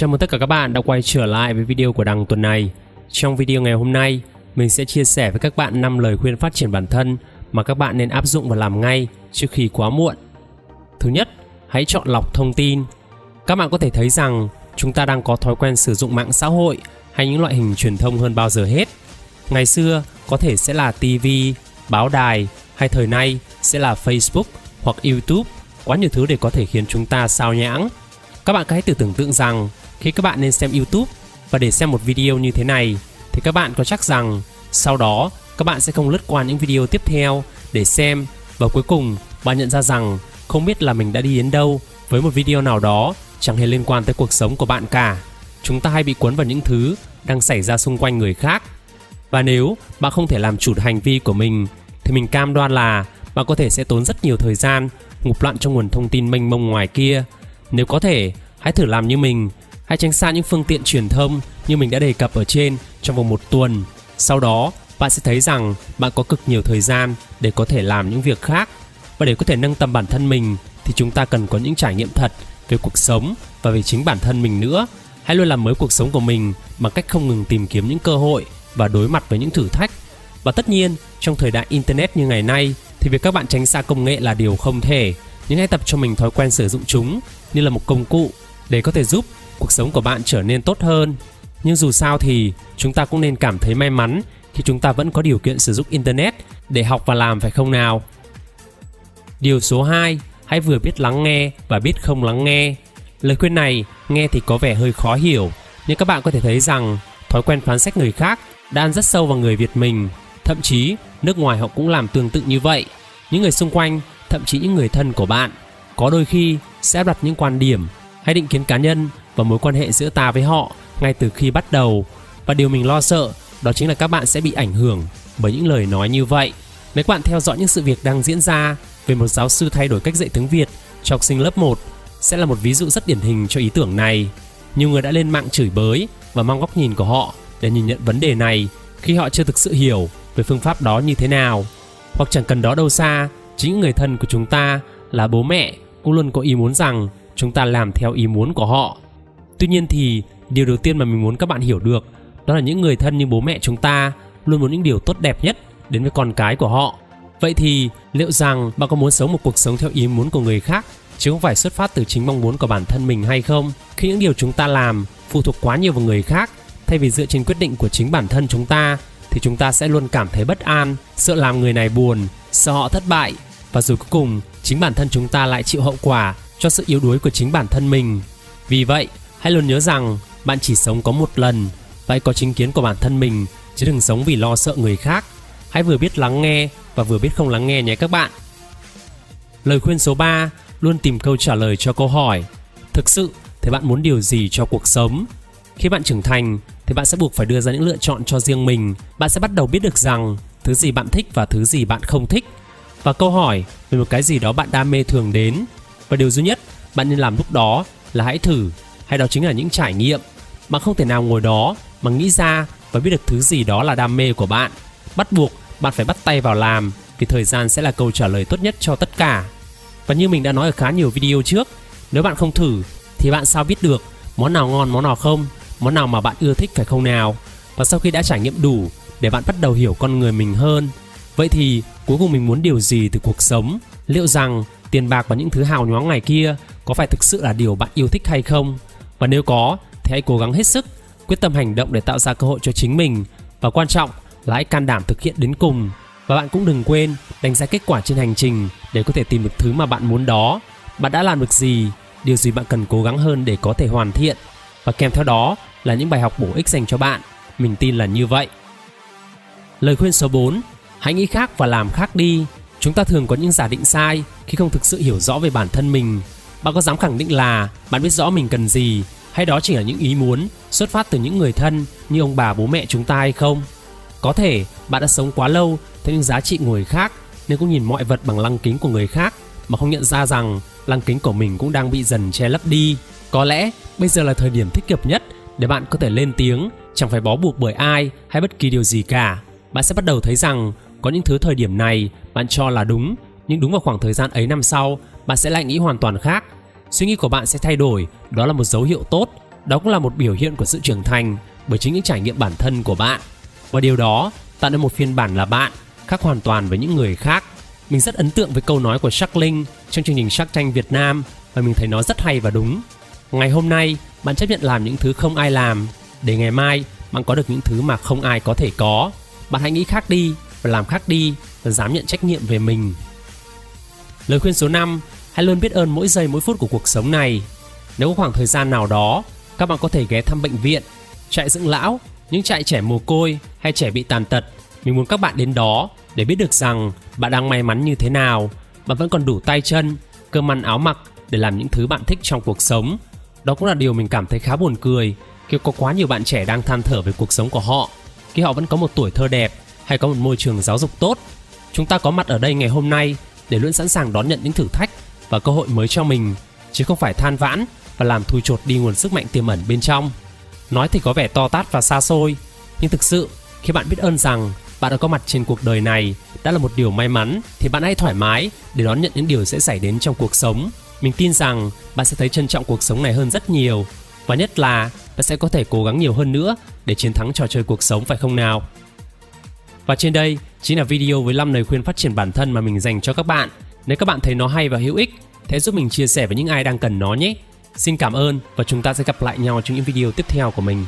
Chào mừng tất cả các bạn đã quay trở lại với video của đăng tuần này. Trong video ngày hôm nay, mình sẽ chia sẻ với các bạn 5 lời khuyên phát triển bản thân mà các bạn nên áp dụng và làm ngay trước khi quá muộn. Thứ nhất, hãy chọn lọc thông tin. Các bạn có thể thấy rằng chúng ta đang có thói quen sử dụng mạng xã hội hay những loại hình truyền thông hơn bao giờ hết. Ngày xưa có thể sẽ là TV, báo đài hay thời nay sẽ là Facebook hoặc YouTube, quá nhiều thứ để có thể khiến chúng ta sao nhãng. Các bạn hãy tự tưởng tượng rằng khi các bạn nên xem YouTube và để xem một video như thế này thì các bạn có chắc rằng sau đó các bạn sẽ không lướt qua những video tiếp theo để xem và cuối cùng bạn nhận ra rằng không biết là mình đã đi đến đâu với một video nào đó chẳng hề liên quan tới cuộc sống của bạn cả. Chúng ta hay bị cuốn vào những thứ đang xảy ra xung quanh người khác. Và nếu bạn không thể làm chủ hành vi của mình thì mình cam đoan là bạn có thể sẽ tốn rất nhiều thời gian ngụp loạn trong nguồn thông tin mênh mông ngoài kia. Nếu có thể, hãy thử làm như mình, hãy tránh xa những phương tiện truyền thông như mình đã đề cập ở trên trong vòng một tuần. Sau đó, bạn sẽ thấy rằng bạn có cực nhiều thời gian để có thể làm những việc khác. Và để có thể nâng tầm bản thân mình thì chúng ta cần có những trải nghiệm thật về cuộc sống và về chính bản thân mình nữa. Hãy luôn làm mới cuộc sống của mình bằng cách không ngừng tìm kiếm những cơ hội và đối mặt với những thử thách. Và tất nhiên trong thời đại internet như ngày nay thì việc các bạn tránh xa công nghệ là điều không thể. Nhưng hãy tập cho mình thói quen sử dụng chúng như là một công cụ để có thể giúp cuộc sống của bạn trở nên tốt hơn. Nhưng dù sao thì chúng ta cũng nên cảm thấy may mắn khi chúng ta vẫn có điều kiện sử dụng internet để học và làm, phải không nào? Điều số 2 hãy vừa biết lắng nghe và biết không lắng nghe. Lời khuyên này nghe thì có vẻ hơi khó hiểu, nhưng các bạn có thể thấy rằng thói quen phán xét người khác đã ăn rất sâu vào người việt mình. Thậm chí, nước ngoài họ cũng làm tương tự như vậy. Những người xung quanh, thậm chí những người thân của bạn, có đôi khi sẽ đặt những quan điểm hay định kiến cá nhân và mối quan hệ giữa ta với họ ngay từ khi bắt đầu và điều mình lo sợ đó chính là các bạn sẽ bị ảnh hưởng bởi những lời nói như vậy nếu các bạn theo dõi những sự việc đang diễn ra về một giáo sư thay đổi cách dạy tiếng Việt cho học sinh lớp 1 sẽ là một ví dụ rất điển hình cho ý tưởng này. Nhiều người đã lên mạng chửi bới và mang góc nhìn của họ để nhìn nhận vấn đề này khi họ chưa thực sự hiểu về phương pháp đó như thế nào. Hoặc chẳng cần đó đâu xa, chính người thân của chúng ta là bố mẹ cũng luôn có ý muốn rằng chúng ta làm theo ý muốn của họ. Tuy nhiên thì điều đầu tiên mà mình muốn các bạn hiểu được đó là những người thân như bố mẹ chúng ta luôn muốn những điều tốt đẹp nhất đến với con cái của họ. Vậy thì liệu rằng bạn có muốn sống một cuộc sống theo ý muốn của người khác chứ không phải xuất phát từ chính mong muốn của bản thân mình hay không? Khi những điều chúng ta làm phụ thuộc quá nhiều vào người khác thay vì dựa trên quyết định của chính bản thân chúng ta thì chúng ta sẽ luôn cảm thấy bất an, sợ làm người này buồn, sợ họ thất bại và rồi cuối cùng chính bản thân chúng ta lại chịu hậu quả cho sự yếu đuối của chính bản thân mình. Vì vậy, hãy luôn nhớ rằng bạn chỉ sống có một lần, vậy có chính kiến của bản thân mình chứ đừng sống vì lo sợ người khác. Hãy vừa biết lắng nghe và vừa biết không lắng nghe nhé các bạn. Lời khuyên số 3, luôn tìm câu trả lời cho câu hỏi. Thực sự thì bạn muốn điều gì cho cuộc sống? Khi bạn trưởng thành thì bạn sẽ buộc phải đưa ra những lựa chọn cho riêng mình. Bạn sẽ bắt đầu biết được rằng thứ gì bạn thích và thứ gì bạn không thích. Và câu hỏi về một cái gì đó bạn đam mê thường đến. Và điều duy nhất bạn nên làm lúc đó là hãy thử, hay đó chính là những trải nghiệm. Bạn không thể nào ngồi đó mà nghĩ ra và biết được thứ gì đó là đam mê của bạn. Bắt buộc bạn phải bắt tay vào làm thì thời gian sẽ là câu trả lời tốt nhất cho tất cả. Và như mình đã nói ở khá nhiều video trước, nếu bạn không thử thì bạn sao biết được món nào ngon món nào không, món nào mà bạn ưa thích phải không nào? Và sau khi đã trải nghiệm đủ để bạn bắt đầu hiểu con người mình hơn, vậy thì cuối cùng mình muốn điều gì từ cuộc sống? Liệu rằng tiền bạc và những thứ hào nhoáng ngày kia có phải thực sự là điều bạn yêu thích hay không? Và nếu có thì hãy cố gắng hết sức, quyết tâm hành động để tạo ra cơ hội cho chính mình. Và quan trọng là hãy can đảm thực hiện đến cùng. Và bạn cũng đừng quên đánh giá kết quả trên hành trình để có thể tìm được thứ mà bạn muốn đó. Bạn đã làm được gì? Điều gì bạn cần cố gắng hơn để có thể hoàn thiện? Và kèm theo đó là những bài học bổ ích dành cho bạn. Mình tin là như vậy. Lời khuyên số 4 hãy nghĩ khác và làm khác đi. Chúng ta thường có những giả định sai khi không thực sự hiểu rõ về bản thân mình bạn có dám khẳng định là bạn biết rõ mình cần gì hay đó chỉ là những ý muốn xuất phát từ những người thân như ông bà bố mẹ chúng ta hay không có thể bạn đã sống quá lâu theo những giá trị của người khác nên cũng nhìn mọi vật bằng lăng kính của người khác mà không nhận ra rằng lăng kính của mình cũng đang bị dần che lấp đi. Có lẽ bây giờ là thời điểm thích hợp nhất để bạn có thể lên tiếng, chẳng phải bó buộc bởi ai hay bất kỳ điều gì cả. Bạn sẽ bắt đầu thấy rằng có những thứ thời điểm này bạn cho là đúng, nhưng đúng vào khoảng thời gian ấy năm sau, bạn sẽ lại nghĩ hoàn toàn khác. Suy nghĩ của bạn sẽ thay đổi, đó là một dấu hiệu tốt Đó cũng là một biểu hiện của sự trưởng thành bởi chính những trải nghiệm bản thân của bạn. Và điều đó tạo nên một phiên bản là bạn, khác hoàn toàn với những người khác. Mình rất ấn tượng với câu nói của Shark Linh trong chương trình Shark Tranh Việt Nam và mình thấy nó rất hay và đúng. Ngày hôm nay, bạn chấp nhận làm những thứ không ai làm để ngày mai bạn có được những thứ mà không ai có thể có. Bạn hãy nghĩ khác đi và làm khác đi và dám nhận trách nhiệm về mình. Lời khuyên số 5, hãy luôn biết ơn mỗi giây mỗi phút của cuộc sống này. Nếu có khoảng thời gian nào đó, các bạn có thể ghé thăm bệnh viện, trại dưỡng lão, những trại trẻ mồ côi hay trẻ bị tàn tật. Mình muốn các bạn đến đó để biết được rằng bạn đang may mắn như thế nào, bạn vẫn còn đủ tay chân, cơm ăn áo mặc để làm những thứ bạn thích trong cuộc sống. Đó cũng là điều mình cảm thấy khá buồn cười khi có quá nhiều bạn trẻ đang than thở về cuộc sống của họ khi họ vẫn có một tuổi thơ đẹp hay có một môi trường giáo dục tốt. Chúng ta có mặt ở đây ngày hôm nay để luôn sẵn sàng đón nhận những thử thách và cơ hội mới cho mình, chứ không phải than vãn và làm thui chột đi nguồn sức mạnh tiềm ẩn bên trong. Nói thì có vẻ to tát và xa xôi, nhưng thực sự khi bạn biết ơn rằng bạn đã có mặt trên cuộc đời này đã là một điều may mắn thì bạn hãy thoải mái để đón nhận những điều sẽ xảy đến trong cuộc sống. Mình tin rằng bạn sẽ thấy trân trọng cuộc sống này hơn rất nhiều và nhất là bạn sẽ có thể cố gắng nhiều hơn nữa để chiến thắng trò chơi cuộc sống phải không nào? Và trên đây chính là video với 5 lời khuyên phát triển bản thân mà mình dành cho các bạn. Nếu các bạn thấy nó hay và hữu ích, hãy giúp mình chia sẻ với những ai đang cần nó nhé. Xin cảm ơn và chúng ta sẽ gặp lại nhau trong những video tiếp theo của mình.